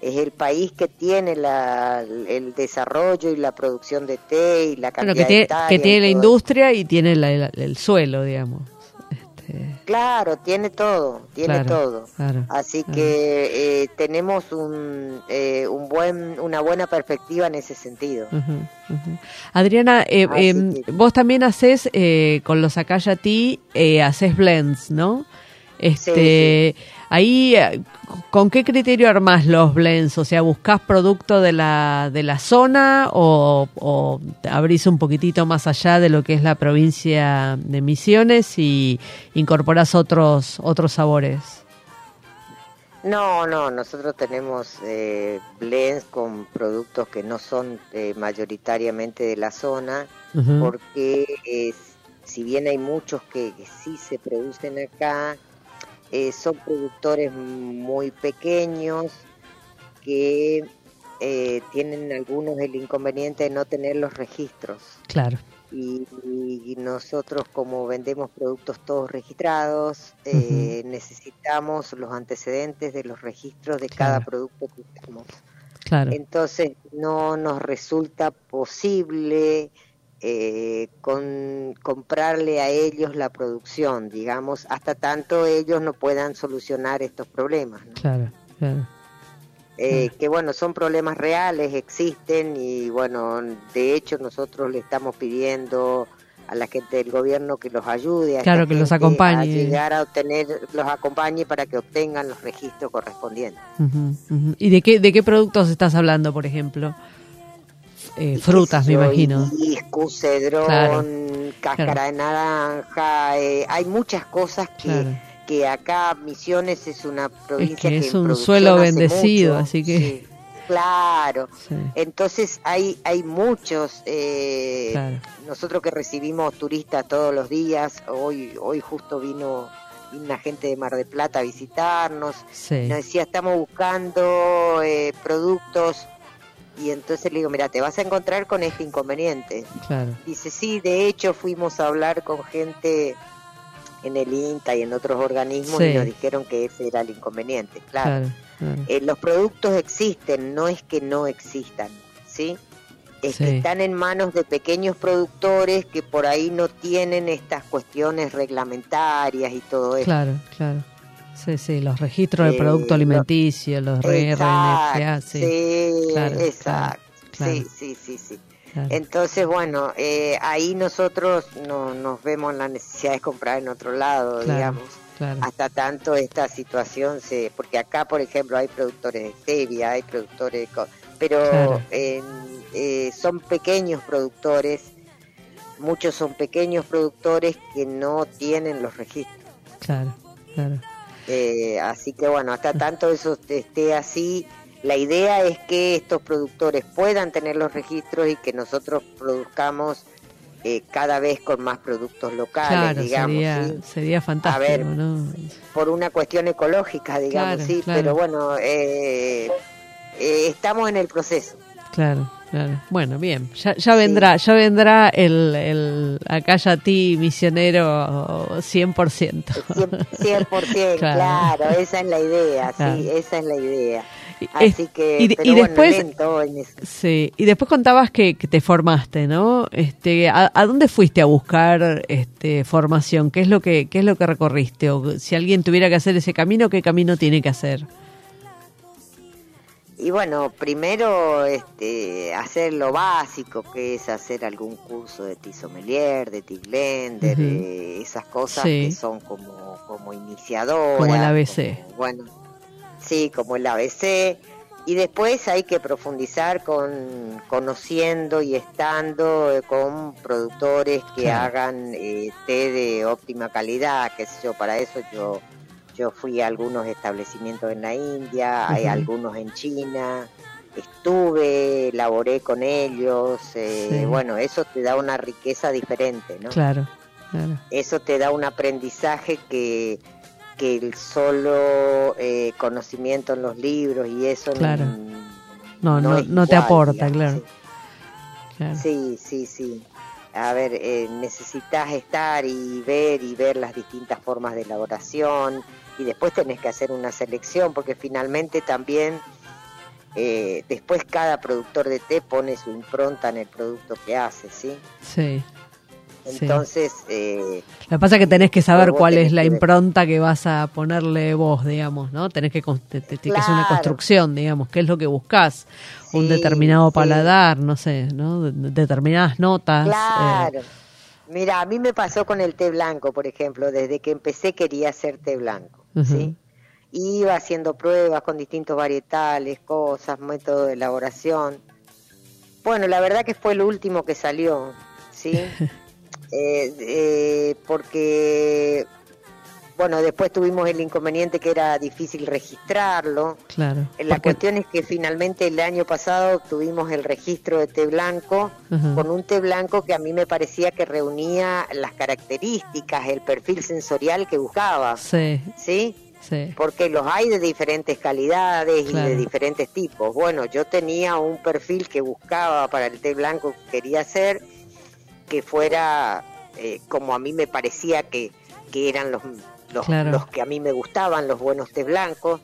Es el país que tiene la, el desarrollo y la producción de té y la cantidad que tiene, que tiene la industria y tiene el suelo, digamos. Claro, tiene todo, tiene todo. Así que eh, tenemos un, eh, un buen, una buena perspectiva en ese sentido. Adriana, eh, em, vos también haces con los Akayati, haces blends, ¿no? Este, Ahí, eh, ¿con qué criterio armás los blends? O sea, ¿buscás producto de la, de la zona o, o abrís un poquitito más allá de lo que es la provincia de Misiones y incorporás otros, otros sabores? No, no, nosotros tenemos eh, blends con productos que no son eh, mayoritariamente de la zona, porque si bien hay muchos que, sí se producen acá, eh, son productores muy pequeños que eh, tienen algunos el inconveniente de no tener los registros. Claro. Y, nosotros como vendemos productos todos registrados, eh, necesitamos los antecedentes de los registros de cada producto que usamos. Claro. Entonces no nos resulta posible eh, con comprarle a ellos la producción, digamos, hasta tanto ellos no puedan solucionar estos problemas. Claro, eh, que bueno, son problemas reales, existen y bueno, de hecho nosotros le estamos pidiendo a la gente del gobierno que los ayude a, claro, que los acompañe. a llegar a obtener, los acompañe para que obtengan los registros correspondientes. ¿Y de qué, de qué productos estás hablando, por ejemplo? Eh, frutas, me imagino. Hibiscus, cedrón, cáscara de naranja, eh, hay muchas cosas que, que acá Misiones es una provincia es que, es un suelo bendecido, así que... Claro, entonces hay hay muchos. Eh, nosotros que recibimos turistas todos los días, hoy hoy justo vino una gente de Mar de Plata a visitarnos. Nos decía estamos buscando eh, productos y entonces le digo, mira, te vas a encontrar con este inconveniente. Dice, sí, de hecho fuimos a hablar con gente en el INTA y en otros organismos y nos dijeron que ese era el inconveniente. Claro, eh, los productos existen, no es que no existan, ¿sí? Es que están en manos de pequeños productores que por ahí no tienen estas cuestiones reglamentarias y todo eso. Claro, claro. Sí, sí, los registros de producto alimenticio, los RNFA, sí. Sí, exacto. Sí, sí, sí, sí. Entonces, bueno, eh, ahí nosotros no, nos vemos la necesidad de comprar en otro lado, digamos. Hasta tanto esta situación se... Porque acá, por ejemplo, hay productores de stevia, hay productores... De, pero eh, son pequeños productores, muchos son pequeños productores que no tienen los registros. Claro, claro. Eh, así que bueno, hasta tanto eso esté así, la idea es que estos productores puedan tener los registros y que nosotros produzcamos eh, cada vez con más productos locales, digamos. Sería, sería fantástico, ¿no? Por una cuestión ecológica, digamos, sí, pero bueno, eh, eh, estamos en el proceso. Claro, claro. Bueno, bien, ya, ya vendrá, ya vendrá el, el acá ya ti misionero 100%. 100%, claro. esa es la idea, sí, esa es la idea. Así que, y, después, sí, y después contabas que, te formaste, ¿no? Este, ¿a, dónde fuiste a buscar este, formación? ¿Qué es lo que, qué es lo que recorriste? O si alguien tuviera que hacer ese camino, ¿qué camino tiene que hacer? Y bueno, primero este, hacer lo básico, que es hacer algún curso de tisomelier, de tiglender, de esas cosas que son como, como iniciadoras. Como el ABC. bueno, sí, como el ABC. Y después hay que profundizar con conociendo y estando eh, con productores que hagan eh, té de óptima calidad, qué sé yo, para eso yo yo fui a algunos establecimientos en la India, hay algunos en China, estuve, laboré con ellos, eh, bueno, eso te da una riqueza diferente, ¿no? Claro, claro. Eso te da un aprendizaje que que el solo eh, conocimiento en los libros y eso claro. no, no, no, te aporta, claro. Sí. sí, sí, A ver, eh, necesitas estar y ver y ver las distintas formas de elaboración y después tenés que hacer una selección porque finalmente también eh, después cada productor de té pone su impronta en el producto que hace, ¿sí? Sí. Entonces... Eh, Lo que pasa es que tenés que saber cuál es la impronta que vas a ponerle vos, digamos, ¿no? Tenés que, te, que una construcción, digamos, qué es lo que buscas, un determinado paladar, no sé, ¿no? Determinadas notas. Eh. Claro. Mira, a mí me pasó con el té blanco, por ejemplo, desde que empecé quería hacer té blanco, ¿sí? Iba haciendo pruebas con distintos varietales, cosas, métodos de elaboración. Bueno, la verdad que fue el último que salió, ¿sí? *laughs* Eh, eh, porque bueno, después tuvimos el inconveniente que era difícil registrarlo. Claro. La cuestión es que finalmente el año pasado tuvimos el registro de té blanco con un té blanco que a mí me parecía que reunía las características, el perfil sensorial que buscaba. Sí. ¿Sí? Sí. Porque los hay de diferentes calidades y de diferentes tipos. Bueno, yo tenía un perfil que buscaba para el té blanco que quería hacer que fuera eh, como a mí me parecía que, que eran los, los, que a mí me gustaban, los buenos té blancos.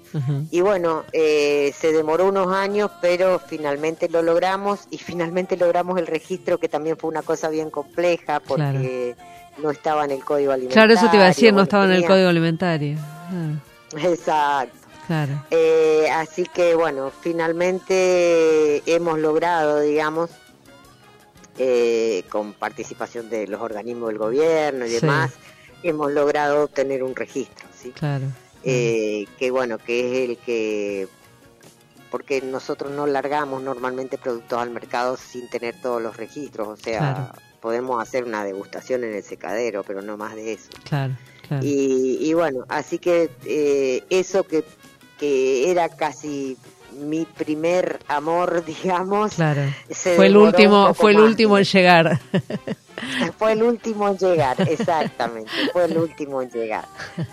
Y bueno, eh, se demoró unos años, pero finalmente lo logramos y finalmente logramos el registro, que también fue una cosa bien compleja porque no estaba en el código alimentario. Claro, eso te iba a decir, no estaba en el código alimentario. Ah. Exacto. Claro. Eh, así que bueno, finalmente hemos logrado, digamos, eh, con participación de los organismos del gobierno y demás, hemos logrado obtener un registro, ¿sí? Claro. Eh, que bueno, que es el que porque nosotros no largamos normalmente productos al mercado sin tener todos los registros, o sea, podemos hacer una degustación en el secadero, pero no más de eso. Claro, Y, y bueno, así que eh, eso que, que era casi mi primer amor, *laughs* digamos. Claro. Fue el último, fue el último en llegar. *laughs* Fue el último en llegar, exactamente, fue el último en llegar.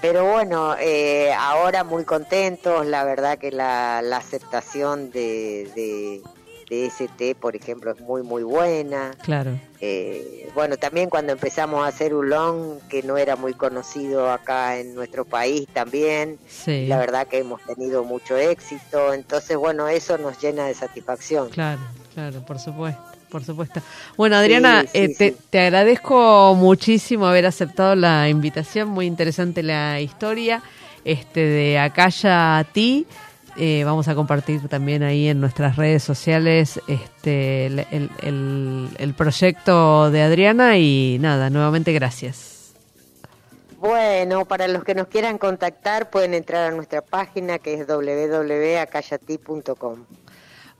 Pero bueno, eh, ahora muy contentos, la verdad que la, la aceptación de, de ST, por ejemplo, es muy, muy buena. Claro. Eh, bueno, también cuando empezamos a hacer Ulón, que no era muy conocido acá en nuestro país también, sí. la verdad que hemos tenido mucho éxito, entonces, bueno, eso nos llena de satisfacción. Claro, claro, por supuesto. Por supuesto. Bueno, Adriana, eh, te, te, agradezco muchísimo haber aceptado la invitación. Muy interesante la historia este de Acaya a ti. Eh, vamos a compartir también ahí en nuestras redes sociales este, el, proyecto de Adriana y nada, nuevamente gracias. Bueno, para los que nos quieran contactar pueden entrar a nuestra página que es www.acayati.com.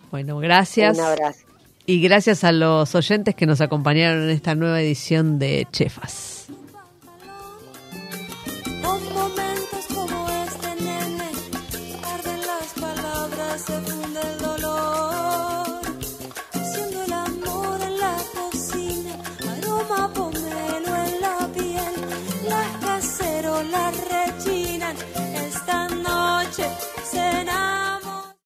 Bueno, gracias. Un abrazo. Y gracias a los oyentes que nos acompañaron en esta nueva edición de Chefas.